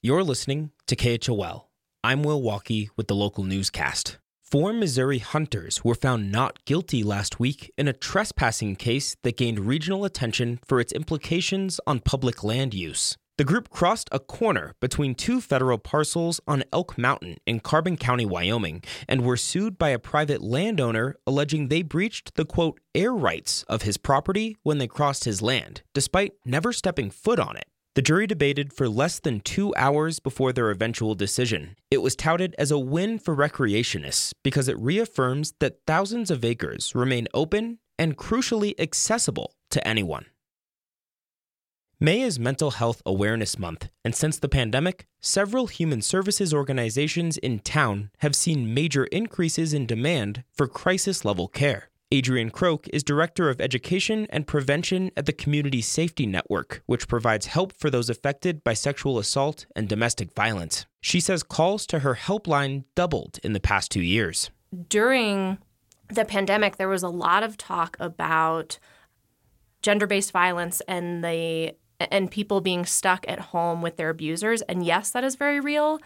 You're listening to KHOL. I'm Will Walkey with the local newscast. Four Missouri hunters were found not guilty last week in a trespassing case that gained regional attention for its implications on public land use. The group crossed a corner between two federal parcels on Elk Mountain in Carbon County, Wyoming, and were sued by a private landowner alleging they breached the quote air rights of his property when they crossed his land, despite never stepping foot on it. The jury debated for less than two hours before their eventual decision. It was touted as a win for recreationists because it reaffirms that thousands of acres remain open and crucially accessible to anyone. May is Mental Health Awareness Month, and since the pandemic, several human services organizations in town have seen major increases in demand for crisis level care. Adrienne Croak is Director of Education and Prevention at the Community Safety Network, which provides help for those affected by sexual assault and domestic violence. She says calls to her helpline doubled in the past two years. During the pandemic, there was a lot of talk about gender based violence and the and people being stuck at home with their abusers. And yes, that is very real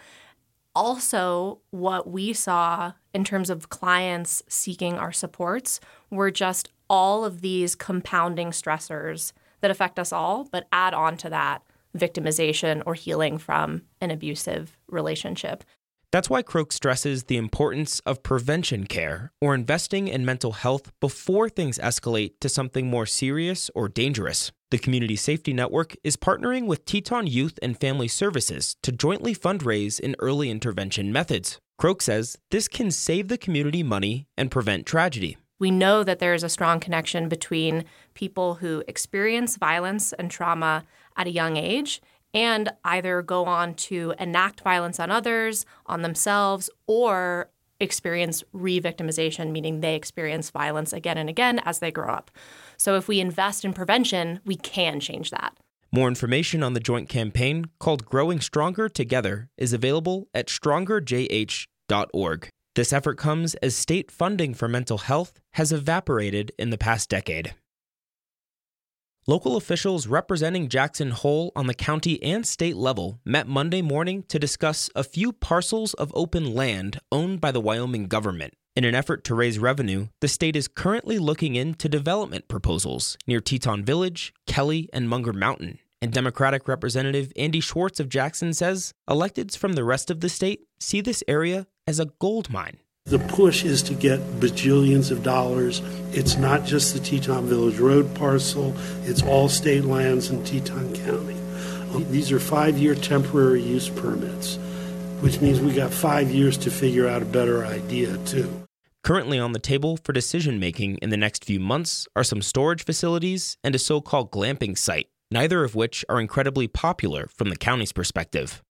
also what we saw in terms of clients seeking our supports were just all of these compounding stressors that affect us all, but add on to that victimization or healing from an abusive relationship. That's why Croak stresses the importance of prevention care or investing in mental health before things escalate to something more serious or dangerous. The Community Safety Network is partnering with Teton Youth and Family Services to jointly fundraise in early intervention methods. Croak says this can save the community money and prevent tragedy. We know that there is a strong connection between people who experience violence and trauma at a young age and either go on to enact violence on others, on themselves, or experience re victimization, meaning they experience violence again and again as they grow up. So if we invest in prevention, we can change that. More information on the joint campaign called Growing Stronger Together is available at strongerjh.org. This effort comes as state funding for mental health has evaporated in the past decade. Local officials representing Jackson Hole on the county and state level met Monday morning to discuss a few parcels of open land owned by the Wyoming government. In an effort to raise revenue, the state is currently looking into development proposals near Teton Village, Kelly, and Munger Mountain. And Democratic Representative Andy Schwartz of Jackson says electeds from the rest of the state see this area as a gold mine. The push is to get bajillions of dollars. It's not just the Teton Village Road parcel, it's all state lands in Teton County. Um, these are five year temporary use permits, which means we got five years to figure out a better idea, too. Currently on the table for decision making in the next few months are some storage facilities and a so called glamping site, neither of which are incredibly popular from the county's perspective.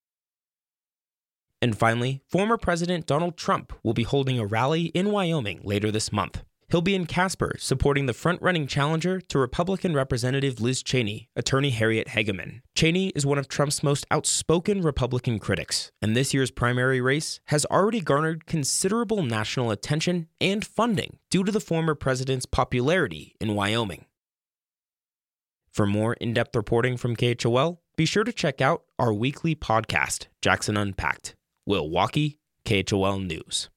And finally, former President Donald Trump will be holding a rally in Wyoming later this month. He'll be in Casper supporting the front running challenger to Republican Representative Liz Cheney, attorney Harriet Hageman. Cheney is one of Trump's most outspoken Republican critics, and this year's primary race has already garnered considerable national attention and funding due to the former president's popularity in Wyoming. For more in depth reporting from KHOL, be sure to check out our weekly podcast, Jackson Unpacked. Will Walkey, KHOL News.